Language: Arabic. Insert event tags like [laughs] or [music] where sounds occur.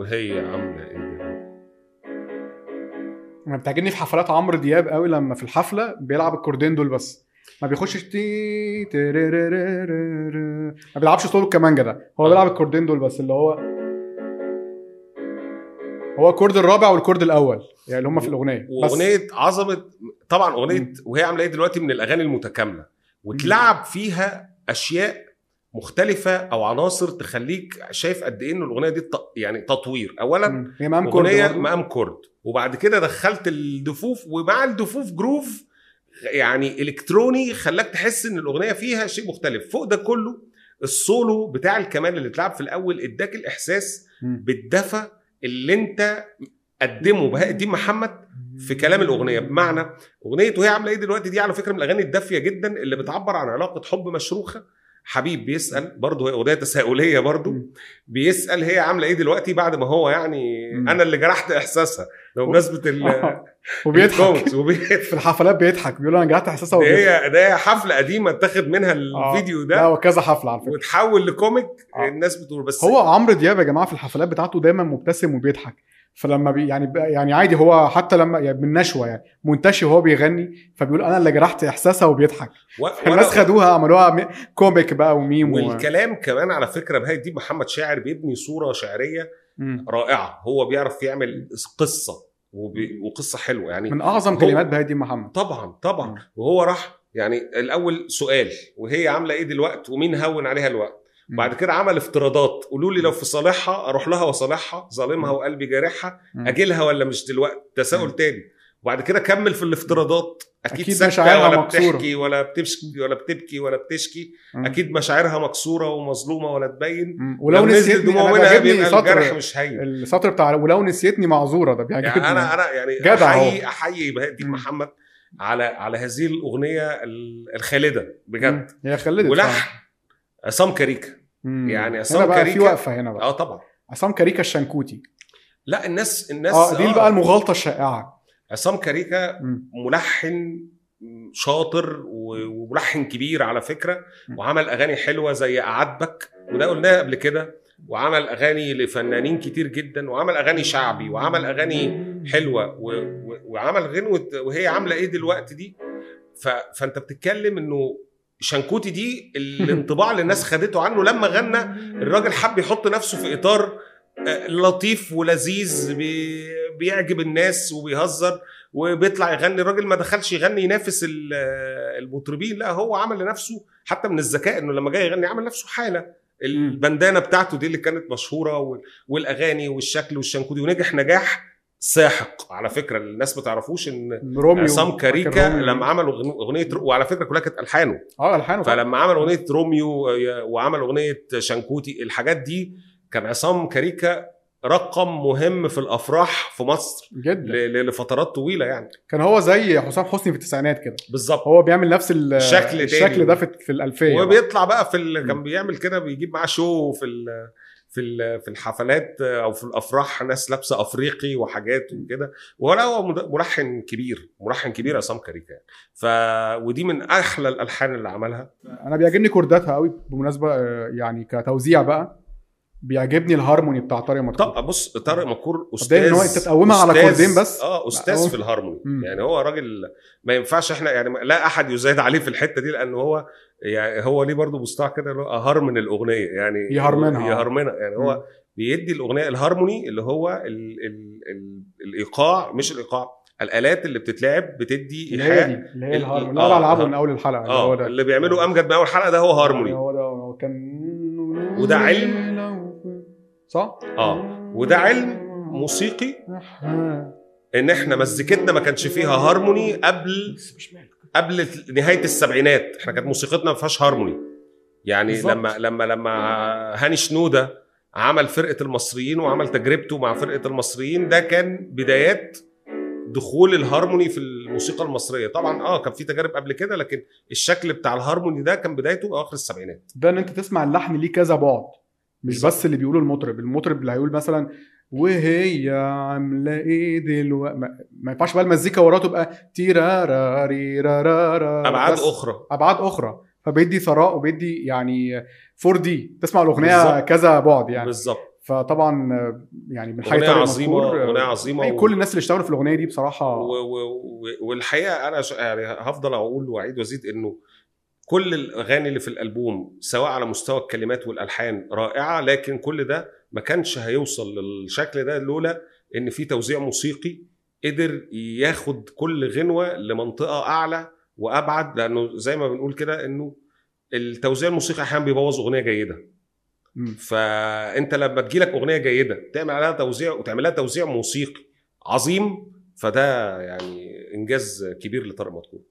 وهي عاملة إيه أنا بتعجبني في حفلات عمرو دياب قوي لما في الحفلة بيلعب ال chord ين دول بس ما بيخشش تي. ما بيلعبش صوت الكمانجه ده هو آه. بيلعب الكوردين دول بس اللي هو هو الكورد الرابع والكورد الأول يعني اللي هم في الأغنية وأغنية عظمة طبعا أغنية. وهي عاملة إيه دلوقتي من الأغاني المتكاملة وتلعب فيها أشياء مختلفة أو عناصر تخليك شايف قد إيه إن الأغنية دي يعني تطوير اولا. هي مقام برضه. مقام كرد وبعد كده دخلت الدفوف ومع الدفوف groove يعني إلكتروني خلاك تحس إن الأغنية فيها شيء مختلف فوق ده كله السولو بتاع الكمان اللي اتلعب في الأول اداك الإحساس. بالدفى اللي أنت قدمه بهاء الدين محمد في كلام الأغنية بمعنى اغنيه وهي عاملة إيه دلوقتي دي على فكرة من الأغاني الدافية جدا اللي بتعبر عن علاقة حب مشروخة حبيب بيسأل برضه هي اغنيه تساؤلية برضه. بيسأل هي عاملة إيه دلوقتي بعد ما هو يعني مم. أنا اللي جرحت إحساسها لو بمناسبة ال [laughs] وبيضحك الكوميكس وبي- في الحفلات بيضحك بيقول أنا جرحت إحساسها ده وبيضحك هي ده هي حفلة قديمة اتاخد منها آه. الفيديو لا ده هو كذا حفلة على فكرة وتحول ل comic آه. الناس بتقول بس هو عمرو دياب يا جماعة في الحفلات بتاعته دايما مبتسم وبيضحك فلما بي يعني يعني عادي هو حتى لما يعني من نشوة يعني منتشي وهو بيغني فبيقول أنا اللي جرحت إحساسها وبيضحك و... الناس خدوها عملوها مي- comic بقى وميم و... والكلام كمان على فكرة بهاء الدين محمد شاعر بيبني صورة شعريه مم. رائعة هو بيعرف يعمل قصة وبي... وقصة حلوة يعني من أعظم هو- كلمات بهاء الدين محمد طبعا طبعا مم. وهو راح يعني الأول سؤال وهي عاملة إيه دلوقتي ومين هون عليها الوقت. بعد كده عمل افتراضات قولوا لي لو في صالحها أروح لها وصالحها ظالمها وقلبي جارحها. اجيلها ولا مش دلوقتي تساؤل. تاني وبعد كده كمل في الافتراضات أكيد, أكيد مشاعرها ولا مكسورة. بتحكي ولا بتشكي ولا بتبكي ولا بتشكي مم. أكيد مشاعرها مكسورة ومظلومة ولا تبين مم. ولو نسيتني أنا بيبقى الجرح سطر مش هين السطر بتاع ولو نسيتني معذورة ده بيعجبني يعني أنا أنا يعني جدع أحيي. أحيي بهاء الدين. محمد على على هذه الأغنية ال- الخالدة بجد. هي خلدت ولحن عصام كاريكا مم. يعني عصام بقى في كاريكا- وقفة هنا بقى آه طبعا عصام كاريكا الشنكوتي لا الناس الناس آه دي بقى المغالطة الشائعة عصام كاريكا مم. ملحن شاطر وملحن كبير على فكرة م. وعمل أغاني حلوة زي أعاتبك وده قلناه قبل كده وعمل أغاني لفنانين كتير جدا وعمل أغاني شعبي وعمل أغاني حلوة و... و... وعمل غنوة وهي عاملة إيه دلوقتي دي ف... فأنت بتتكلم إنه شنكوتي دي [laughs] الانطباع اللي الناس خدته عنه لما غنى الراجل حب يحط نفسه في إطار آه، لطيف ولذيذ بي... بيعجب الناس وبيهزر وبيطلع يغني. الراجل ما دخلش يغني ينافس ال- المطربين لا هو عمل لنفسه حتى من الذكاء إنه لما جاي يغني عمل نفسه حالة. ال bandana بتاعته دي اللي كانت مشهورة وال- والأغاني والشكل والشنكوتي ونجح نجاح ساحق على فكرة الناس ما تعرفوش إن روميو عصام كاريكا؟ لما عملوا أغنية وعلى فكرة كلها كانت ألحانه آه ألحانه. فلما عمل أغنية روميو آه، وعمل أغنية شنكوتي الحاجات دي كان عصام كاريكا رقم مهم في الأفراح في مصر جدا لفترات طويلة يعني كان هو زي حسام حسني في التسعينات كده بالظبط هو بيعمل نفس ال- شكل تاني. الشكل ده في, في الألفية. وبيطلع بقى في. كان بيعمل كده بيجيب معاه شو في ال... في. في الحفلات أو في الأفراح ناس لابسة أفريقي وحاجات وكده ولا هو ملحن كبير ملحن كبير عصام كاريكا يعني. ف ودي من أحلى الألحان اللي عملها أنا بيعجبني chord اتها قوي بالمناسبه آه، يعني كتوزيع بقى بيعجبني الهارموني بتاع طارق مدكور طب بص طارق مدكور أستاذ إن هو أنت تقومها على chord ين بس؟ آه أستاذ هو- في الهارموني مم. يعني هو راجل ما ينفعش إحنا يعني لا أحد يزايد عليه في الحتة دي لأن هو يعني هو ليه برضه مصطلح كده اللي هو هارمن الأغنية يعني يهرمنها. يهرمنها يعني مم. هو بيدي الأغنية الهارموني اللي هو ال ال ال الإيقاع مش الإيقاع الآلات اللي بتتلعب بتدي إيحاء اللي هي ال- الهارموني آه، اللي العبه آه. من أول الحلقة اللي هو آه ده اللي بيعمله أمجد من اول حلقه ده هو هارموني هو ده هو كان وده علم. صح؟ آه. وده علم موسيقي؟ إن إحنا مزيكتنا ما كانش فيها هارموني قبل قبل نهاية السبعينات. إحنا كانت موسيقتنا ما فيهاش هارموني. يعني بالظبط. لما لما لما هاني شنودة عمل فرقة المصريين وعمل تجربته مع فرقة المصريين ده كان بدايات دخول الهارموني في الموسيقى المصرية. طبعا آه كان في تجارب قبل كده لكن الشكل بتاع الهارموني ده كان بدايته أواخر السبعينات. ده إن أنت تسمع اللحن ليه كذا بعد. مش. بس اللي بيقوله المطرب المطرب اللي هيقول مثلا وهي عاملة إيه دلوقتي ما, ينفعش بقى المزيكا وراه تبقى تيرارا ريرارارا ابعاد أخرى أبعاد أخرى فبيدي ثراء وبيدي يعني 4D تسمع الأغنية بالظبط. كذا بعد يعني بالظبط فطبعا يعني أغنية طارق عظيمة أغنية عظيمة بنحيي و- كل الناس اللي اشتغلوا في الأغنية دي بصراحة. و... و- والحقيقة أنا ش... يعني هفضل أقول وأعيد وأزيد إنه كل الأغاني اللي في الألبوم سواء على مستوى الكلمات والألحان رائعة لكن كل ده ما كانش هيوصل للشكل ده لولا إن في توزيع موسيقي قدر ياخد كل غنوة لمنطقة أعلى وأبعد لأنه زي ما بنقول كده إنه التوزيع الموسيقي أحيانا بيبوظ أغنية جيدة مم. فأنت لما تجيلك أغنية جيدة تعمل عليها توزيع وتعمل لها توزيع موسيقي عظيم فده يعني إنجاز كبير لطارق مدكور